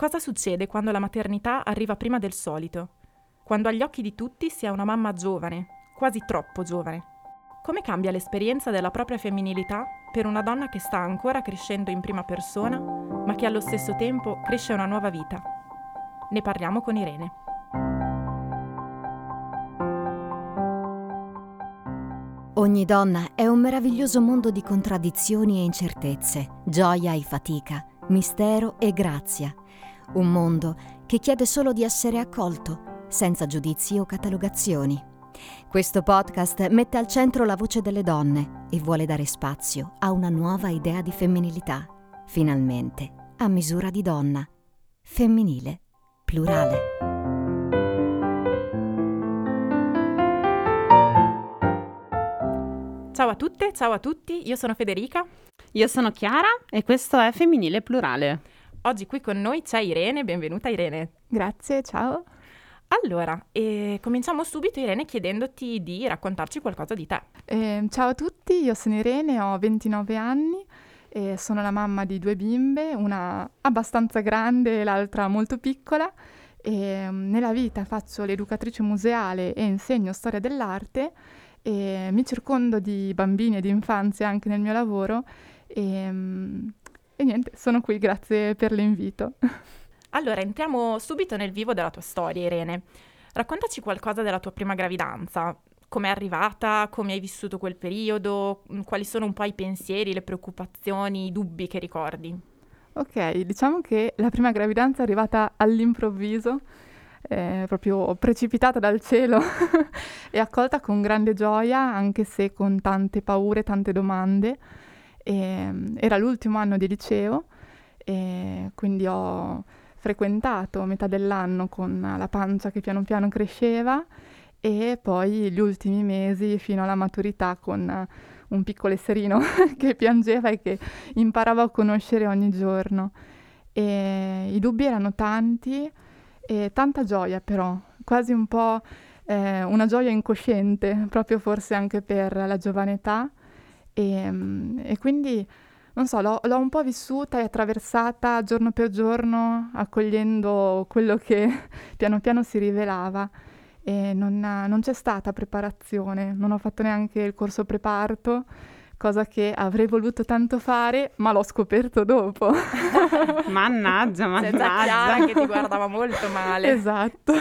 Cosa succede quando la maternità arriva prima del solito? Quando agli occhi di tutti si è una mamma giovane, quasi troppo giovane. Come cambia l'esperienza della propria femminilità per una donna che sta ancora crescendo in prima persona, ma che allo stesso tempo cresce una nuova vita? Ne parliamo con Irene. Ogni donna è un meraviglioso mondo di contraddizioni e incertezze, gioia e fatica, mistero e grazia. Un mondo che chiede solo di essere accolto, senza giudizi o catalogazioni. Questo podcast mette al centro la voce delle donne e vuole dare spazio a una nuova idea di femminilità, finalmente a misura di donna, femminile, plurale. Ciao a tutte, ciao a tutti, io sono Federica. Io sono Chiara e questo è Femminile Plurale. Oggi qui con noi c'è Irene, benvenuta Irene. Grazie, ciao. Allora, eh, cominciamo subito Irene chiedendoti di raccontarci qualcosa di te. Eh, ciao a tutti, io sono Irene, ho 29 anni e sono la mamma di due bimbe, una abbastanza grande e l'altra molto piccola. E, um, nella vita faccio l'educatrice museale e insegno storia dell'arte e mi circondo di bambini e di infanzia anche nel mio lavoro e, um, e niente, sono qui, grazie per l'invito. Allora, entriamo subito nel vivo della tua storia, Irene. Raccontaci qualcosa della tua prima gravidanza. Come è arrivata? Come hai vissuto quel periodo? Mm, quali sono un po' i pensieri, le preoccupazioni, i dubbi che ricordi? Ok, diciamo che la prima gravidanza è arrivata all'improvviso, eh, proprio precipitata dal cielo e accolta con grande gioia, anche se con tante paure, tante domande. E, ehm, era l'ultimo anno di liceo e quindi ho frequentato metà dell'anno con la pancia che piano piano cresceva e poi gli ultimi mesi fino alla maturità con un piccolo esserino che piangeva e che imparavo a conoscere ogni giorno. E I dubbi erano tanti e tanta gioia però, quasi un po' eh, una gioia incosciente, proprio forse anche per la giovane età. E, e quindi non so, l'ho, l'ho, un po' vissuta e attraversata giorno per giorno, accogliendo quello che piano piano si rivelava. E non, non c'è stata preparazione, non ho fatto neanche il corso preparto, cosa che avrei voluto tanto fare, ma l'ho scoperto dopo. mannaggia, mannaggia. Senza Chiara che ti guardava molto male. Esatto.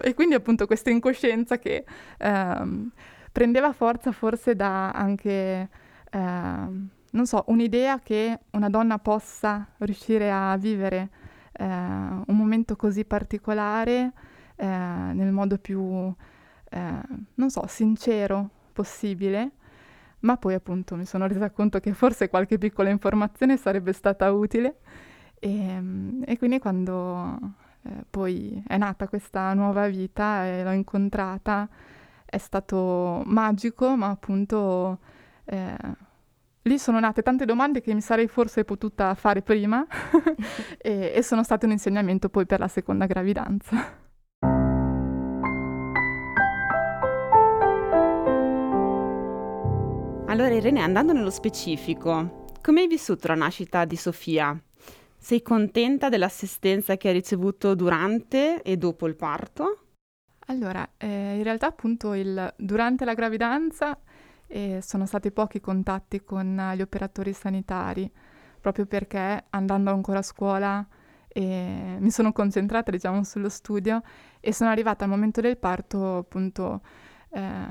e quindi appunto questa incoscienza che ehm, prendeva forza forse da anche... Ehm, non so, un'idea che una donna possa riuscire a vivere eh, un momento così particolare eh, nel modo più, eh, non so, sincero possibile, ma poi appunto mi sono resa conto che forse qualche piccola informazione sarebbe stata utile. E, e quindi quando eh, poi è nata questa nuova vita e l'ho incontrata è stato magico, ma appunto eh, lì sono nate tante domande che mi sarei forse potuta fare prima e, e sono state un insegnamento poi per la seconda gravidanza. Allora Irene, andando nello specifico, come hai vissuto la nascita di Sofia? Sei contenta dell'assistenza che hai ricevuto durante e dopo il parto? Allora, eh, in realtà appunto il, durante la gravidanza e sono stati pochi contatti con gli operatori sanitari, proprio perché andando ancora a scuola eh, mi sono concentrata diciamo sullo studio e sono arrivata al momento del parto appunto eh,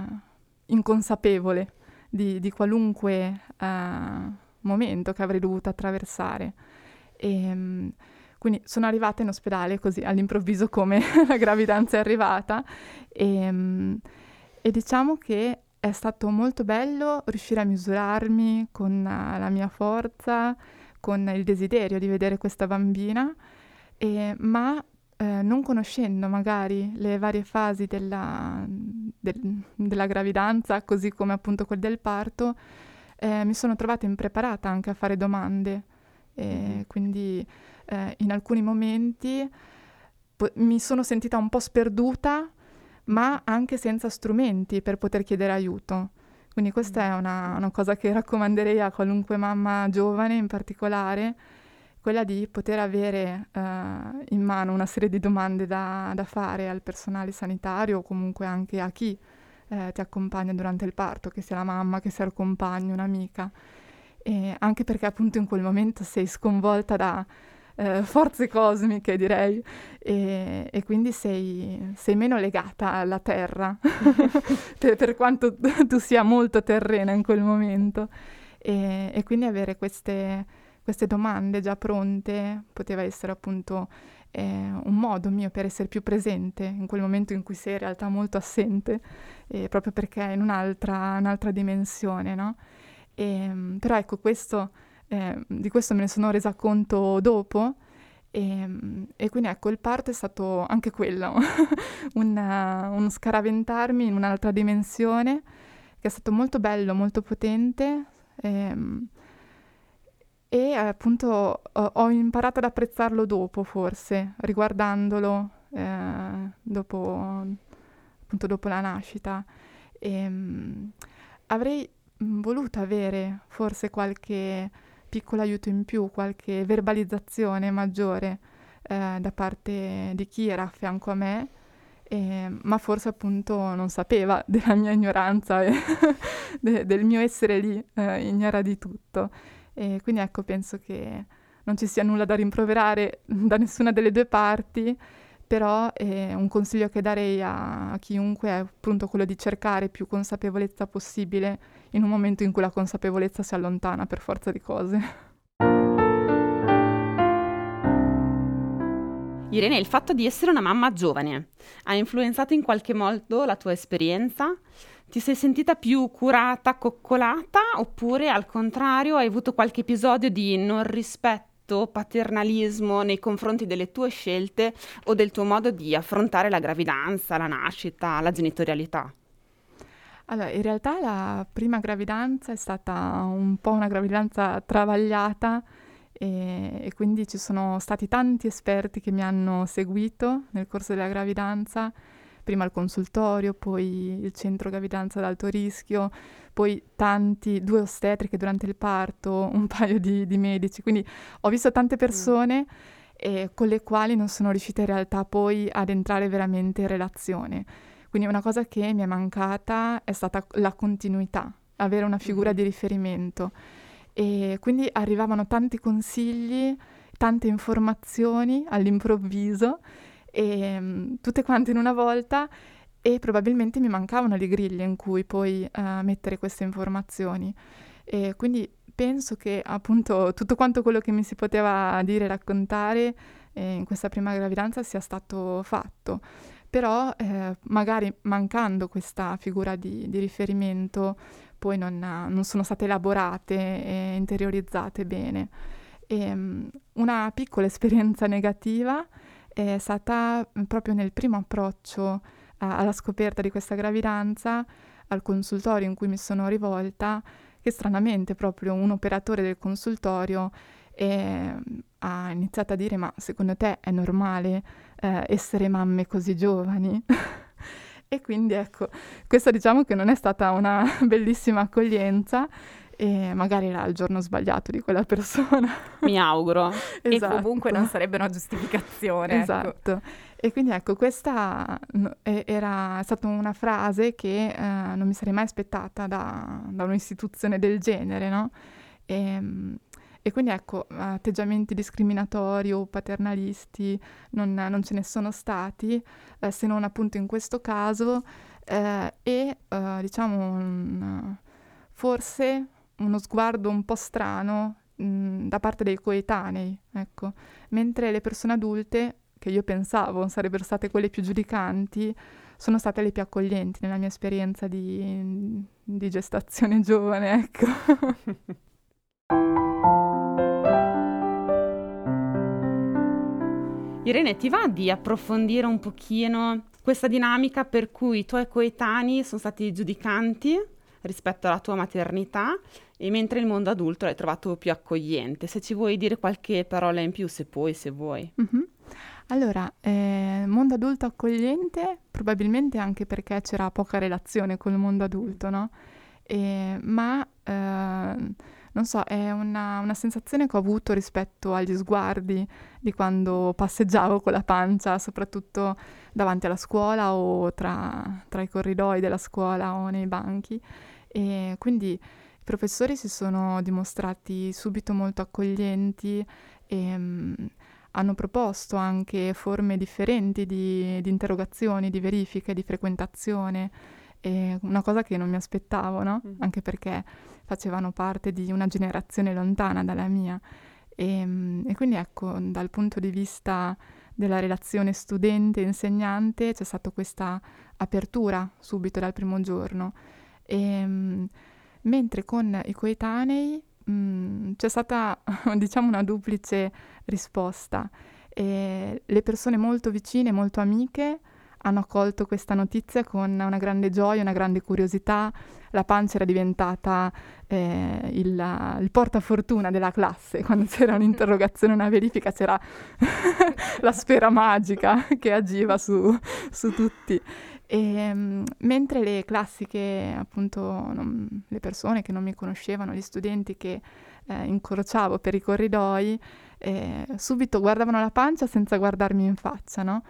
inconsapevole di, di qualunque eh, momento che avrei dovuto attraversare. E, quindi sono arrivata in ospedale così all'improvviso come la gravidanza è arrivata e, e diciamo che è stato molto bello riuscire a misurarmi con uh, la mia forza, con il desiderio di vedere questa bambina, e, ma eh, non conoscendo magari le varie fasi della, del, della, gravidanza, così come appunto quel del parto, eh, mi sono trovata impreparata anche a fare domande. E. Quindi eh, in alcuni momenti po- mi sono sentita un po' sperduta ma anche senza strumenti per poter chiedere aiuto. Quindi questa è una, una cosa che raccomanderei a qualunque mamma giovane in particolare, quella di poter avere uh, in mano una serie di domande da, da, fare al personale sanitario o comunque anche a chi eh, ti accompagna durante il parto, che sia la mamma, che sia il compagno, un'amica. E anche perché appunto in quel momento sei sconvolta da eh, forze cosmiche, direi, e, e quindi sei, sei, meno legata alla Terra, per, quanto tu sia molto terrena in quel momento. E, e quindi avere queste, queste, domande già pronte poteva essere appunto eh, un modo mio per essere più presente in quel momento in cui sei in realtà molto assente, eh, proprio perché è in un'altra, un'altra dimensione, no? E, però ecco, questo eh, di questo me ne sono resa conto dopo e, e, quindi ecco, il parto è stato anche quello, una, uno scaraventarmi in un'altra dimensione che è stato molto bello, molto potente e, e appunto ho, imparato ad apprezzarlo dopo forse, riguardandolo eh, dopo, appunto dopo la nascita. E, avrei voluto avere forse qualche piccolo aiuto in più, qualche verbalizzazione maggiore eh, da parte di chi era a fianco a me, eh, ma forse appunto non sapeva della mia ignoranza e de- del mio essere lì, eh, ignara di tutto. E quindi ecco, penso che non ci sia nulla da rimproverare da nessuna delle due parti, però eh, un consiglio che darei a, a chiunque è appunto quello di cercare più consapevolezza possibile in un momento in cui la consapevolezza si allontana per forza di cose. Irene, il fatto di essere una mamma giovane ha influenzato in qualche modo la tua esperienza? Ti sei sentita più curata, coccolata oppure al contrario hai avuto qualche episodio di non rispetto, paternalismo nei confronti delle tue scelte o del tuo modo di affrontare la gravidanza, la nascita, la genitorialità? Allora, in realtà la prima gravidanza è stata un po' una gravidanza travagliata e, e, quindi ci sono stati tanti esperti che mi hanno seguito nel corso della gravidanza, prima il consultorio, poi il centro gravidanza ad alto rischio, poi tanti, due ostetriche durante il parto, un paio di, di medici, quindi ho visto tante mm. persone mm. eh, con le quali non sono riuscita in realtà poi ad entrare veramente in relazione quindi una cosa che mi è mancata è stata la continuità, avere una figura mm-hmm. di riferimento. E quindi arrivavano tanti consigli, tante informazioni all'improvviso, e, um, tutte quante in una volta, e probabilmente mi mancavano le griglie in cui poi uh, mettere queste informazioni. E quindi penso che appunto tutto quanto quello che mi si poteva dire e raccontare eh, in questa prima gravidanza sia stato fatto però eh, magari mancando questa figura di, di riferimento poi non, non, sono state elaborate e interiorizzate bene. E, um, una piccola esperienza negativa è stata proprio nel primo approccio alla scoperta di questa gravidanza, al consultorio in cui mi sono rivolta, che stranamente proprio un operatore del consultorio eh, ha iniziato a dire ma secondo te è normale eh, essere mamme così giovani? e quindi ecco, questa diciamo che non è stata una bellissima accoglienza e magari era il giorno sbagliato di quella persona. Mi auguro. esatto. E comunque non sarebbe una giustificazione. Ecco. esatto. Ecco. E quindi ecco, questa era stata una frase che eh, non mi sarei mai aspettata da, da un'istituzione del genere, no? E, ehm, e quindi ecco, atteggiamenti discriminatori o paternalisti non, non ce ne sono stati, eh, se non appunto in questo caso, eh, e eh, diciamo un, forse uno sguardo un po' strano mh, da parte dei coetanei, ecco. mentre le persone adulte, che io pensavo sarebbero state quelle più giudicanti, sono state le più accoglienti nella mia esperienza di, di gestazione giovane, ecco. Irene, ti va di approfondire un pochino questa dinamica per cui i tuoi coetanei sono stati giudicanti rispetto alla tua maternità e mentre il mondo adulto l'hai trovato più accogliente? Se ci vuoi dire qualche parola in più, se puoi, se vuoi. Mm-hmm. Allora, eh, mondo adulto accogliente, probabilmente anche perché c'era poca relazione con il mondo adulto, no? E, ma eh, non so, è una, una, sensazione che ho avuto rispetto agli sguardi di quando passeggiavo con la pancia, soprattutto davanti alla scuola o tra, tra i corridoi della scuola o nei banchi. E quindi i professori si sono dimostrati subito molto accoglienti e um, hanno proposto anche forme differenti di, di interrogazioni, di verifiche, di frequentazione. E una cosa che non mi aspettavo, no? Anche perché facevano parte di una generazione lontana dalla mia. E, ehm, e quindi ecco, dal punto di vista della relazione studente-insegnante c'è stata questa apertura subito dal primo giorno. E, ehm, mentre con i coetanei mh, mm, c'è stata, diciamo, una duplice risposta. E le persone molto vicine, molto amiche, hanno accolto questa notizia con una grande gioia, una grande curiosità. La pancia era diventata eh, il, il portafortuna della classe. Quando c'era un'interrogazione, una verifica, c'era la sfera magica che agiva su, su tutti. E, um, mentre le classiche, appunto, non, le persone che non mi conoscevano, gli studenti che eh, incrociavo per i corridoi, eh, subito guardavano la pancia senza guardarmi in faccia, no?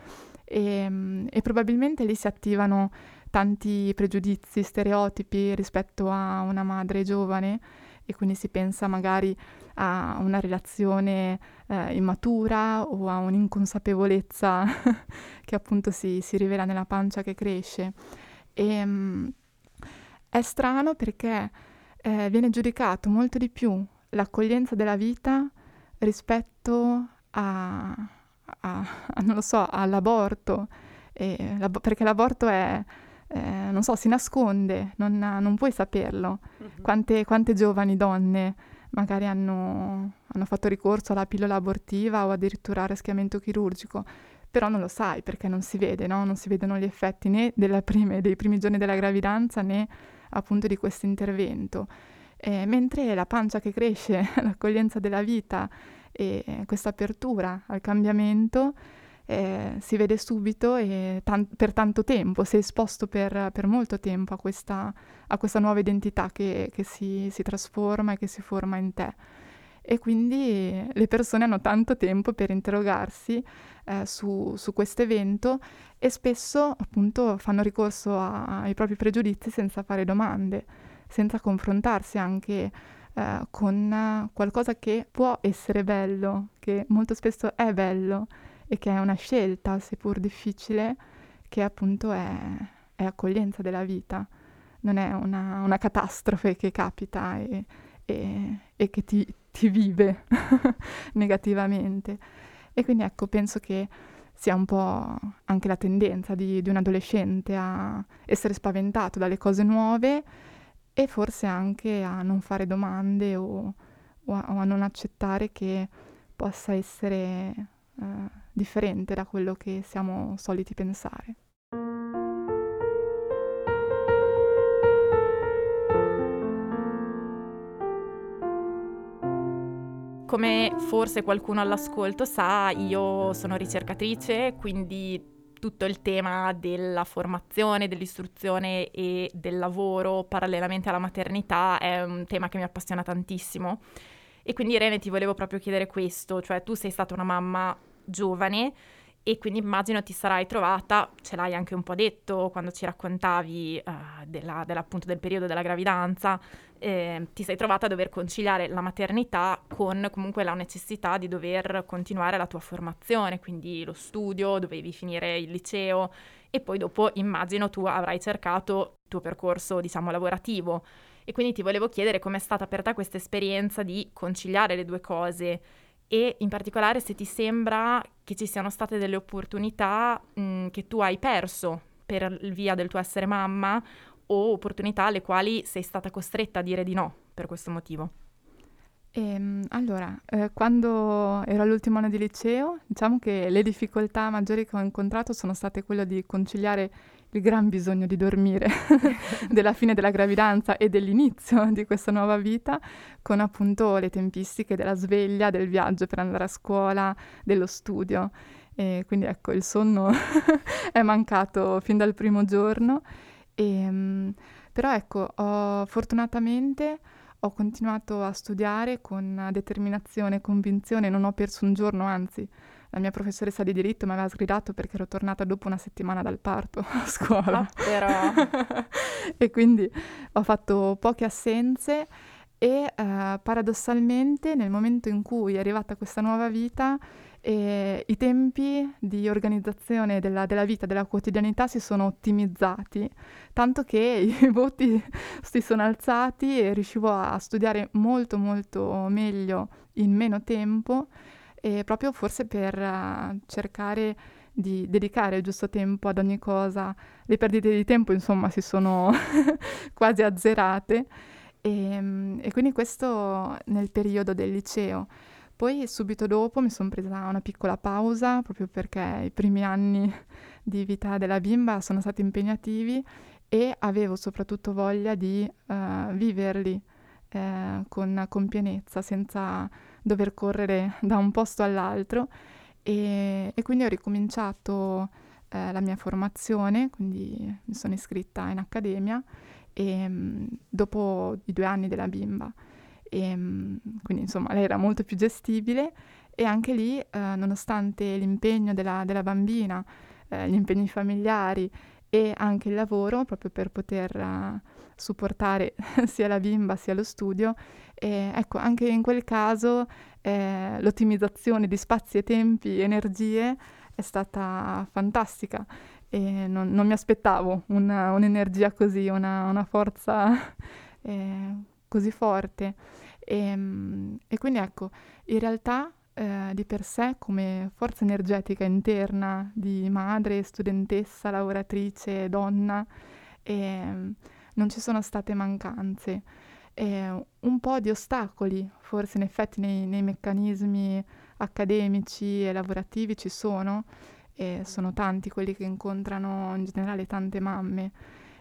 E, ehm, e probabilmente lì si attivano tanti pregiudizi, stereotipi rispetto a una madre giovane e quindi si pensa magari a una relazione eh, immatura o a un'inconsapevolezza che appunto si, si, rivela nella pancia che cresce. E, um, è strano perché eh, viene giudicato molto di più l'accoglienza della vita rispetto a, a, a, non lo so, all'aborto, la, perché l'aborto è, eh, non so, si nasconde, non, non puoi saperlo. Mm-hmm. Quante, quante, giovani donne magari hanno, hanno, fatto ricorso alla pillola abortiva o addirittura al rischiamento chirurgico, però non lo sai perché non si vede, no? non si vedono gli effetti né prime, dei primi giorni della gravidanza né appunto di questo intervento. Eh, mentre la pancia che cresce, l'accoglienza della vita, e questa apertura al cambiamento eh, si vede subito e tan- per tanto tempo, sei esposto per, per molto tempo a questa, a questa, nuova identità che, che si, si, trasforma e che si forma in te. E quindi le persone hanno tanto tempo per interrogarsi eh, su, su questo evento e spesso appunto fanno ricorso a, ai propri pregiudizi senza fare domande, senza confrontarsi anche eh, con qualcosa che può essere bello, che molto spesso è bello e che è una scelta, seppur difficile, che appunto è, è accoglienza della vita, non è una, una catastrofe che capita e, e, e che ti, ti vive negativamente. E quindi ecco, penso che sia un po' anche la tendenza di, di un adolescente a essere spaventato dalle cose nuove e forse anche a non fare domande o, o, a, o a, non accettare che possa essere uh, differente da quello che siamo soliti pensare. Come forse qualcuno all'ascolto sa, io sono ricercatrice, quindi tutto il tema della formazione, dell'istruzione e del lavoro parallelamente alla maternità è un tema che mi appassiona tantissimo. E quindi Irene ti volevo proprio chiedere questo, cioè tu sei stata una mamma giovane e quindi immagino ti sarai trovata, ce l'hai anche un po' detto quando ci raccontavi uh, della, dell'appunto del periodo della gravidanza, eh, ti sei trovata a dover conciliare la maternità con comunque la necessità di dover continuare la tua formazione, quindi lo studio, dovevi finire il liceo e poi dopo immagino tu avrai cercato il tuo percorso diciamo lavorativo. E quindi ti volevo chiedere com'è stata per te questa esperienza di conciliare le due cose e in particolare se ti sembra che ci siano state delle opportunità mh, che tu hai perso per via del tuo essere mamma o opportunità alle quali sei stata costretta a dire di no per questo motivo. Ehm, allora, eh, quando ero all'ultimo anno di liceo, diciamo che le difficoltà maggiori che ho incontrato sono state quelle di conciliare il gran bisogno di dormire della fine della gravidanza e dell'inizio di questa nuova vita con appunto le tempistiche della sveglia, del viaggio per andare a scuola, dello studio. E quindi ecco, il sonno è mancato fin dal primo giorno. E, ehm, però ecco, ho, fortunatamente ho continuato a studiare con determinazione e convinzione, non ho perso un giorno, anzi la mia professoressa di diritto mi aveva sgridato perché ero tornata dopo una settimana dal parto a scuola. Ah, però... e quindi ho fatto poche assenze e uh, paradossalmente nel momento in cui è arrivata questa nuova vita eh, i tempi di organizzazione della, della, vita, della quotidianità si sono ottimizzati, tanto che i voti si sono alzati e riuscivo a studiare molto molto meglio in meno tempo e proprio forse per uh, cercare di dedicare il giusto tempo ad ogni cosa. Le perdite di tempo, insomma, si sono quasi azzerate e, ehm, e, quindi questo nel periodo del liceo. Poi subito dopo mi sono presa una piccola pausa proprio perché i primi anni di vita della bimba sono stati impegnativi e avevo soprattutto voglia di uh, viverli uh, con, con pienezza senza dover correre da un posto all'altro e, e quindi ho ricominciato eh, la mia formazione, quindi mi sono iscritta in accademia e, mh, dopo i due anni della bimba. E, mh, quindi insomma lei era molto più gestibile e anche lì, eh, nonostante l'impegno della, della bambina, eh, gli impegni familiari e anche il lavoro, proprio per poter uh, supportare sia la bimba sia lo studio, e ecco, anche in quel caso eh, l'ottimizzazione di spazi e tempi, energie è stata fantastica e non, non mi aspettavo una, un'energia così, una, una forza eh, così forte. E, e, quindi ecco, in realtà eh, di per sé come forza energetica interna di madre, studentessa, lavoratrice, donna, eh, non ci sono state mancanze eh, un po' di ostacoli, forse in effetti nei, nei, meccanismi accademici e lavorativi ci sono, e sono tanti quelli che incontrano in generale tante mamme.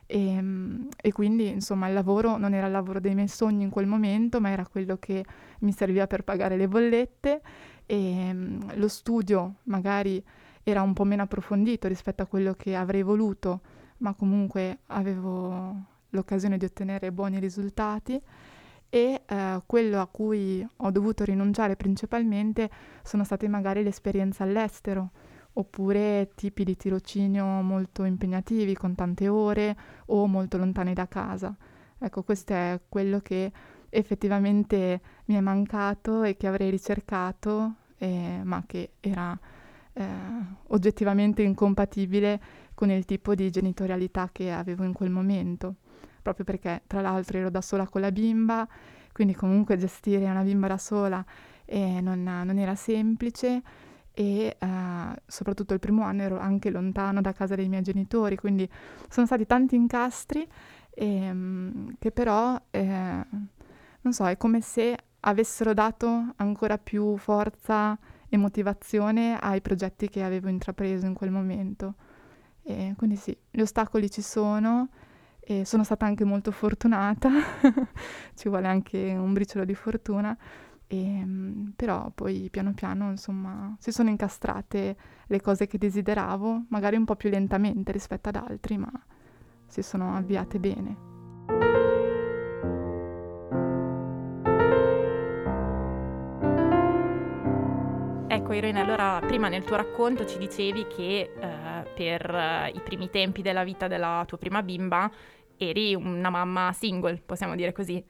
E, ehm, e, quindi insomma il lavoro non era il lavoro dei miei sogni in quel momento, ma era quello che mi serviva per pagare le bollette. E um, lo studio magari era un po' meno approfondito rispetto a quello che avrei voluto, ma comunque avevo l'occasione di ottenere buoni risultati. E eh, quello a cui ho dovuto rinunciare principalmente sono state magari le esperienze all'estero oppure tipi di tirocinio molto impegnativi con tante ore o molto lontani da casa. Ecco, questo è quello che effettivamente mi è mancato e che avrei ricercato, eh, ma che era eh, oggettivamente incompatibile con il tipo di genitorialità che avevo in quel momento proprio perché tra l'altro ero da sola con la bimba, quindi comunque gestire una bimba da sola eh, non, non, era semplice e eh, soprattutto il primo anno ero anche lontano da casa dei miei genitori, quindi sono stati tanti incastri eh, che però, eh, non so, è come se avessero dato ancora più forza e motivazione ai progetti che avevo intrapreso in quel momento. E quindi sì, gli ostacoli ci sono, e sono stata anche molto fortunata, ci vuole anche un briciolo di fortuna, e, ehm, però poi piano piano insomma si sono incastrate le cose che desideravo, magari un po' più lentamente rispetto ad altri, ma si sono avviate bene. Ecco Irene, allora prima nel tuo racconto ci dicevi che eh, per eh, i primi tempi della vita della tua prima bimba eri una mamma single, possiamo dire così.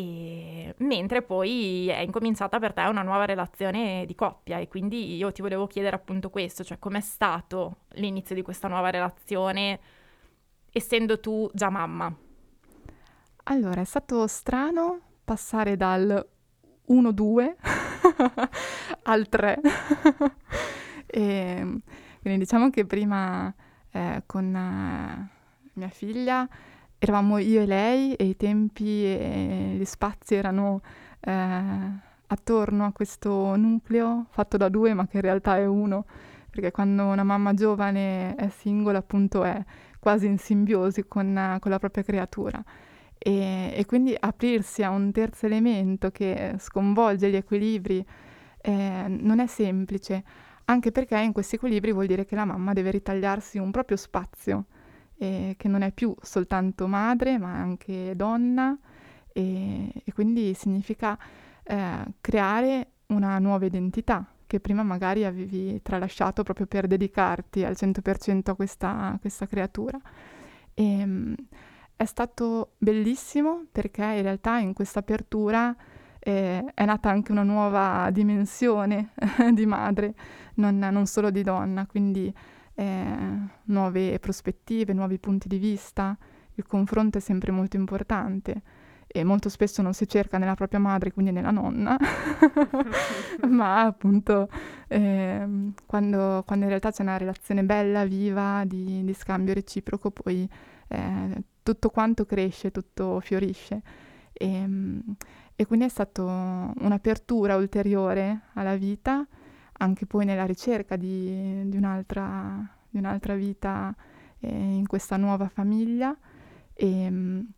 E... Mentre poi è incominciata per te una nuova relazione di coppia e quindi io ti volevo chiedere appunto questo, cioè com'è stato l'inizio di questa nuova relazione essendo tu già mamma? Allora, è stato strano passare dal 1-2 al 3. e, quindi diciamo che prima eh, con eh, mia figlia eravamo io e lei e i tempi e gli spazi erano eh, attorno a questo nucleo fatto da due ma che in realtà è uno, perché quando una mamma giovane è singola appunto è quasi in simbiosi con, con la propria creatura. E, e, quindi aprirsi a un terzo elemento che sconvolge gli equilibri eh, non è semplice, anche perché in questi equilibri vuol dire che la mamma deve ritagliarsi un proprio spazio eh, che non è più soltanto madre, ma anche donna e, e quindi significa eh, creare una nuova identità che prima magari avevi tralasciato proprio per dedicarti al 100% a questa, a questa creatura. E, ehm, è stato bellissimo perché in realtà in questa apertura eh, è nata anche una nuova dimensione di madre, non, non, solo di donna, quindi eh, nuove prospettive, nuovi punti di vista, il confronto è sempre molto importante e molto spesso non si cerca nella propria madre, quindi nella nonna, ma appunto eh, quando, quando, in realtà c'è una relazione bella, viva, di, di scambio reciproco, poi eh, tutto quanto cresce, tutto fiorisce. E, ehm, e quindi è stata un'apertura ulteriore alla vita, anche poi nella ricerca di, di, un'altra, di un'altra, vita eh, in questa nuova famiglia. E, ehm,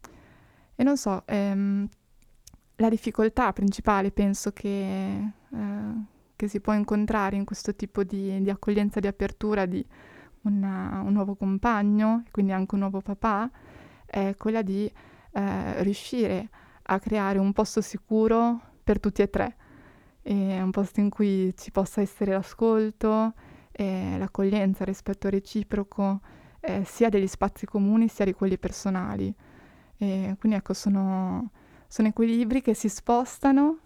e non so, ehm, la difficoltà principale penso che, eh, che, si può incontrare in questo tipo di, di accoglienza, di apertura di una, un nuovo compagno, quindi anche un nuovo papà, è quella di eh, riuscire a creare un posto sicuro per tutti e tre, e un posto in cui ci possa essere l'ascolto, e l'accoglienza, il rispetto reciproco, eh, sia degli spazi comuni sia di quelli personali. E quindi ecco, sono, sono, equilibri che si spostano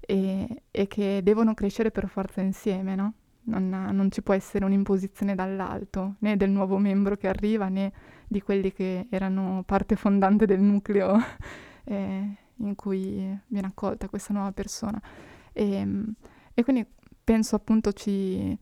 e, e, che devono crescere per forza insieme, no? Non, non, ci può essere un'imposizione dall'alto, né del nuovo membro che arriva, né di quelli che erano parte fondante del nucleo eh, in cui viene accolta questa nuova persona. E, ehm, e quindi penso appunto ci,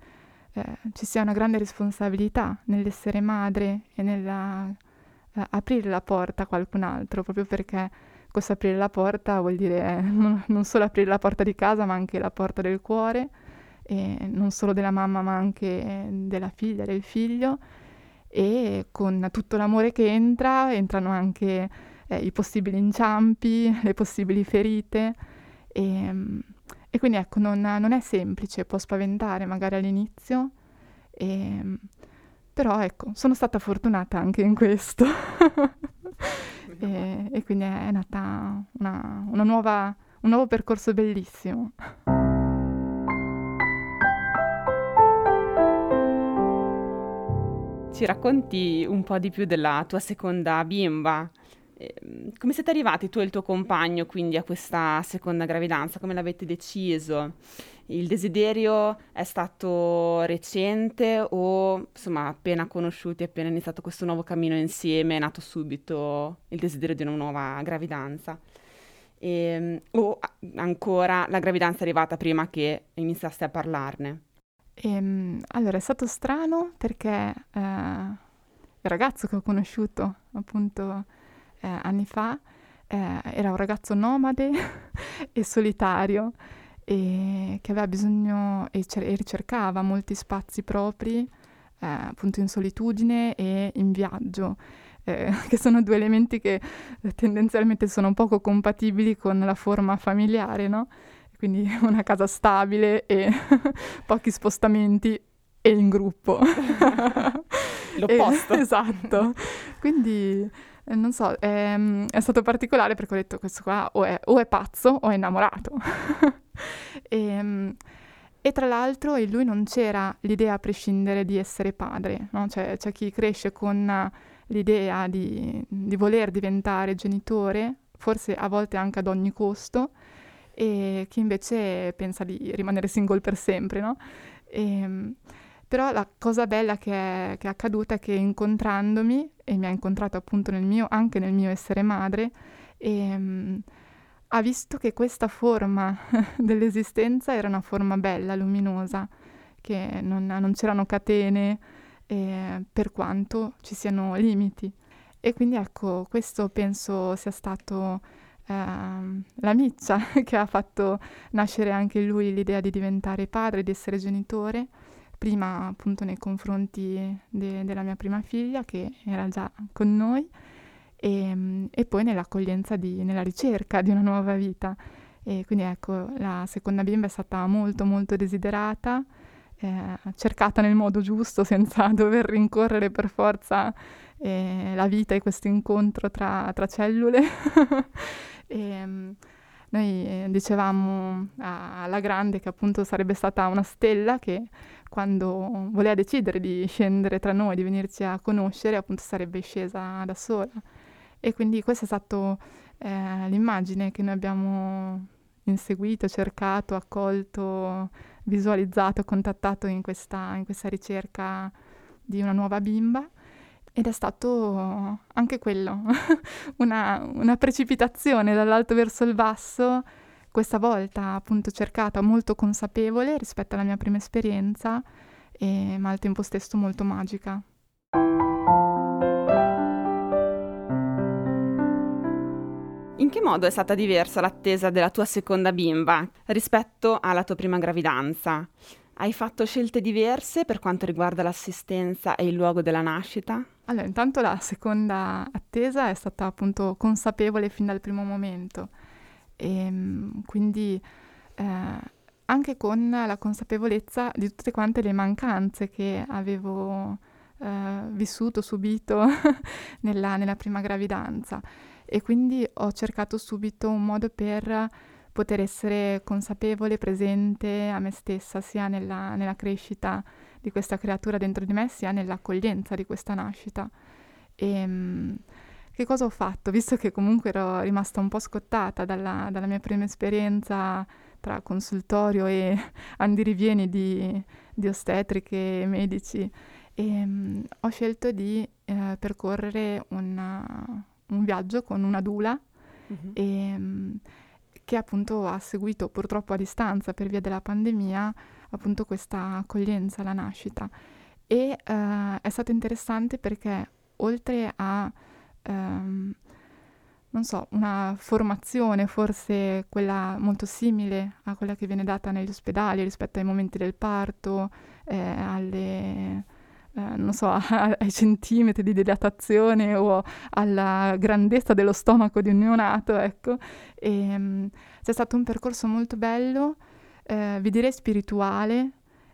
eh, ci, sia una grande responsabilità nell'essere madre e nell'aprire eh, la porta a qualcun altro, proprio perché questo aprire la porta vuol dire non, non, solo aprire la porta di casa, ma anche la porta del cuore, non solo della mamma, ma anche della figlia, del figlio. E con tutto l'amore che entra, entrano anche eh, i possibili inciampi, le possibili ferite. E, ehm, e quindi ecco, non, non, è semplice, può spaventare magari all'inizio, e, ehm, però ecco, sono stata fortunata anche in questo. e, e, quindi è nata una, una nuova, un nuovo percorso bellissimo. Ci racconti un po' di più della tua seconda bimba? Ehm, come siete arrivati tu e il tuo compagno quindi a questa seconda gravidanza? Come l'avete deciso? Il desiderio è stato recente o insomma appena conosciuti, appena iniziato questo nuovo cammino insieme è nato subito il desiderio di una nuova gravidanza? E, ehm, o ancora la gravidanza è arrivata prima che iniziaste a parlarne? Ehm, allora è stato strano perché eh, il ragazzo che ho conosciuto appunto eh, anni fa, eh, era un ragazzo nomade e solitario e che aveva bisogno e, cer- e ricercava molti spazi propri, eh, appunto in solitudine e in viaggio. Eh, che sono due elementi che eh, tendenzialmente sono poco compatibili con la forma familiare, no? Quindi una casa stabile e pochi spostamenti e in gruppo. L'opposto. E, esatto. Quindi eh, non so, è, ehm, è, stato particolare perché ho detto questo qua o è, o è pazzo o è innamorato. e, ehm, e, tra l'altro in lui non c'era l'idea a prescindere di essere padre, no? cioè, c'è chi cresce con l'idea di, di, voler diventare genitore, forse a volte anche ad ogni costo, e chi invece pensa di rimanere single per sempre, no? E, ehm, però la cosa bella che è, che è, accaduta è che incontrandomi, e mi ha incontrato appunto nel mio, anche nel mio essere madre, e, um, ha visto che questa forma dell'esistenza era una forma bella, luminosa, che non, non c'erano catene, eh, per quanto ci siano limiti. E quindi ecco, questo penso sia stato eh, la miccia che ha fatto nascere anche in lui l'idea di diventare padre, di essere genitore prima appunto nei confronti de- della mia prima figlia che era già con noi e, e poi nell'accoglienza, di, nella ricerca di una nuova vita. E quindi ecco, la seconda bimba è stata molto molto desiderata eh, cercata nel modo giusto senza dover rincorrere per forza eh, la vita e questo incontro tra, tra cellule. e, ehm, noi eh, dicevamo alla grande che appunto sarebbe stata una stella che quando voleva decidere di scendere tra noi, di venirci a conoscere, appunto sarebbe scesa da sola. E quindi questa è stata eh, l'immagine che noi abbiamo inseguito, cercato, accolto, visualizzato, contattato in questa, in questa ricerca di una nuova bimba. Ed è stato anche quello, una, una precipitazione dall'alto verso il basso, questa volta appunto cercata molto consapevole rispetto alla mia prima esperienza, e, ma al tempo stesso molto magica. In che modo è stata diversa l'attesa della tua seconda bimba rispetto alla tua prima gravidanza? Hai fatto scelte diverse per quanto riguarda l'assistenza e il luogo della nascita? Allora, intanto la seconda attesa è stata appunto consapevole fin dal primo momento e ehm, quindi eh, anche con la consapevolezza di tutte quante le mancanze che avevo eh, vissuto, subito nella, nella prima gravidanza e quindi ho cercato subito un modo per poter essere consapevole, presente a me stessa, sia nella, nella, crescita di questa creatura dentro di me, sia nell'accoglienza di questa nascita. E, ehm, che cosa ho fatto? Visto che comunque ero rimasta un po' scottata dalla, dalla mia prima esperienza tra consultorio e andirivieni di, di ostetriche e medici, e, um, ho scelto di uh, percorrere una, un viaggio con una dula uh-huh. e, um, che appunto ha seguito purtroppo a distanza per via della pandemia appunto questa accoglienza alla nascita e uh, è stato interessante perché oltre a um, non so, una formazione forse quella molto simile a quella che viene data negli ospedali rispetto ai momenti del parto, eh, alle eh, non so, ai centimetri di dilatazione o alla grandezza dello stomaco di un neonato, ecco. E, um, c'è stato un percorso molto bello, eh, vi direi spirituale,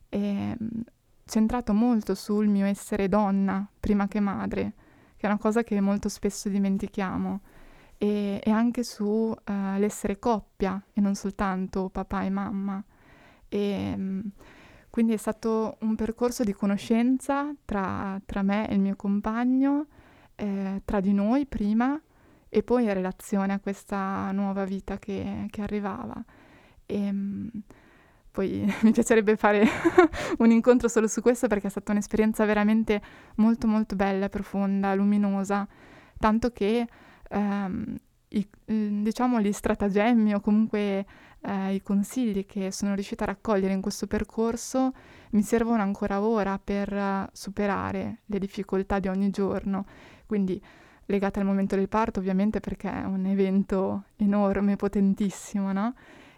e, um, centrato molto sul mio essere donna prima che madre, che è una cosa che molto spesso dimentichiamo, e, e anche su uh, l'essere coppia e non soltanto papà e mamma. E, um, quindi è stato un percorso di conoscenza tra, tra me e il mio compagno, eh, tra di noi prima e poi in relazione a questa nuova vita che, che arrivava. E, ehm, poi mi piacerebbe fare un incontro solo su questo perché è stata un'esperienza veramente molto molto bella, profonda, luminosa, tanto che ehm, i, diciamo gli stratagemmi o comunque eh, i consigli che sono riuscita a raccogliere in questo percorso mi servono ancora ora per superare le difficoltà di ogni giorno, quindi legate al momento del parto ovviamente perché è un evento enorme, potentissimo, no?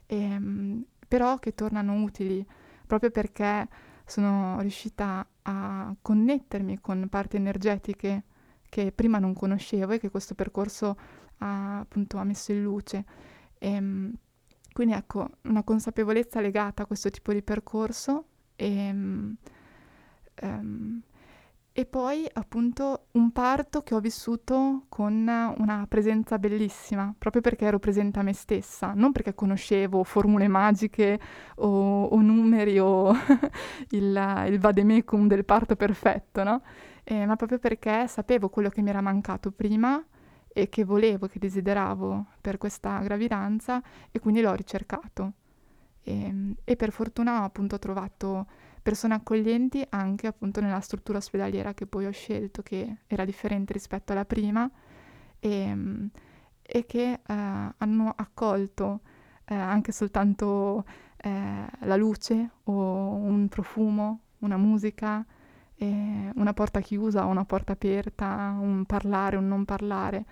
E, ehm, però che tornano utili proprio perché sono riuscita a connettermi con parti energetiche che prima non conoscevo e che questo percorso ha, appunto, ha messo in luce. E, ehm, quindi ecco, una consapevolezza legata a questo tipo di percorso e, um, e poi appunto un parto che ho vissuto con una presenza bellissima, proprio perché ero presente a me stessa, non perché conoscevo formule magiche o, o numeri o il, il vademecum del parto perfetto, no? Eh, ma proprio perché sapevo quello che mi era mancato prima e che volevo, che desideravo per questa gravidanza e quindi l'ho ricercato. E, ehm, e per fortuna appunto ho trovato persone accoglienti anche appunto nella struttura ospedaliera che poi ho scelto, che era differente rispetto alla prima e, ehm, e che eh, hanno accolto eh, anche soltanto eh, la luce o un profumo, una musica, una porta chiusa o una porta aperta, un parlare, un non parlare,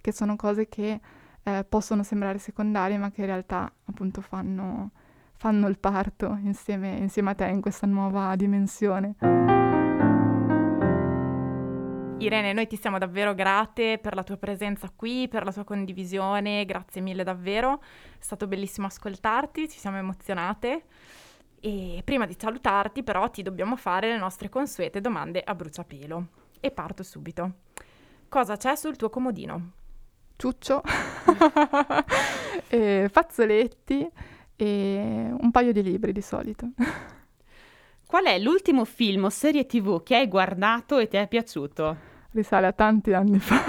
che sono cose che eh, possono sembrare secondarie ma che in realtà appunto fanno, fanno il parto insieme, insieme a te in questa nuova dimensione. Irene, noi ti siamo davvero grate per la tua presenza qui, per la tua condivisione, grazie mille davvero, è stato bellissimo ascoltarti, ci siamo emozionate E prima di salutarti però ti dobbiamo fare le nostre consuete domande a bruciapelo. E parto subito. Cosa c'è sul tuo comodino? Ciuccio, e fazzoletti e un paio di libri di solito. Qual è l'ultimo film o serie tv che hai guardato e ti è piaciuto? Risale a tanti anni fa.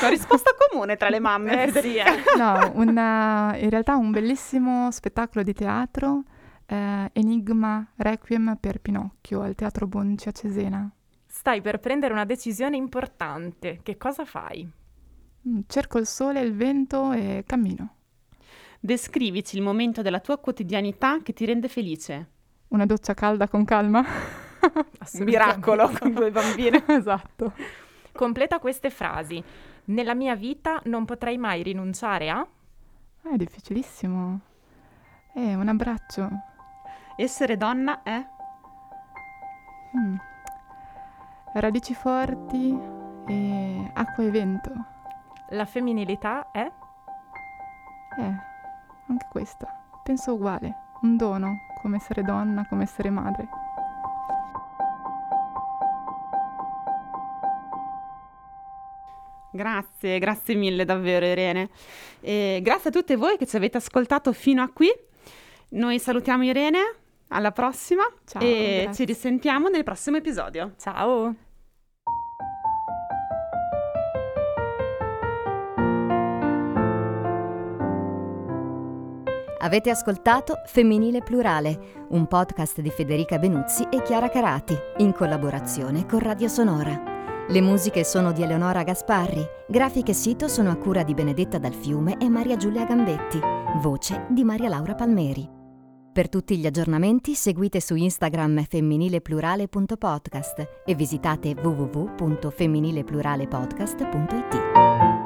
Una risposta comune tra le mamme, Eh sì, eh. No, una- in realtà un bellissimo spettacolo di teatro, eh, Enigma Requiem per Pinocchio al Teatro Bonci a Cesena. Stai per prendere una decisione importante. Che cosa fai? Mm, Cerco il sole, il vento e cammino. Descrivici il momento della tua quotidianità che ti rende felice. Una doccia calda con calma. Miracolo con due bambine. esatto. Completa queste frasi. Nella mia vita non potrei mai rinunciare a... È difficilissimo. È un abbraccio. Essere donna è? Mm. Radici forti e acqua e vento. La femminilità è... Eh, anche questa. Penso uguale. Un dono, come essere donna, come essere madre. Grazie, grazie mille davvero Irene. E grazie a tutte voi che ci avete ascoltato fino a qui. Noi salutiamo Irene, alla prossima Ciao, e grazie. ci risentiamo nel prossimo episodio. Ciao! Avete ascoltato Femminile Plurale, un podcast di Federica Benuzzi e Chiara Carati, in collaborazione con Radio Sonora. Le musiche sono di Eleonora Gasparri, grafiche sito sono a cura di Benedetta Dal Fiume e Maria Giulia Gambetti, voce di Maria Laura Palmeri. Per tutti gli aggiornamenti seguite su Instagram femminileplurale.podcast e visitate www.femminilepluраlepodcast.it.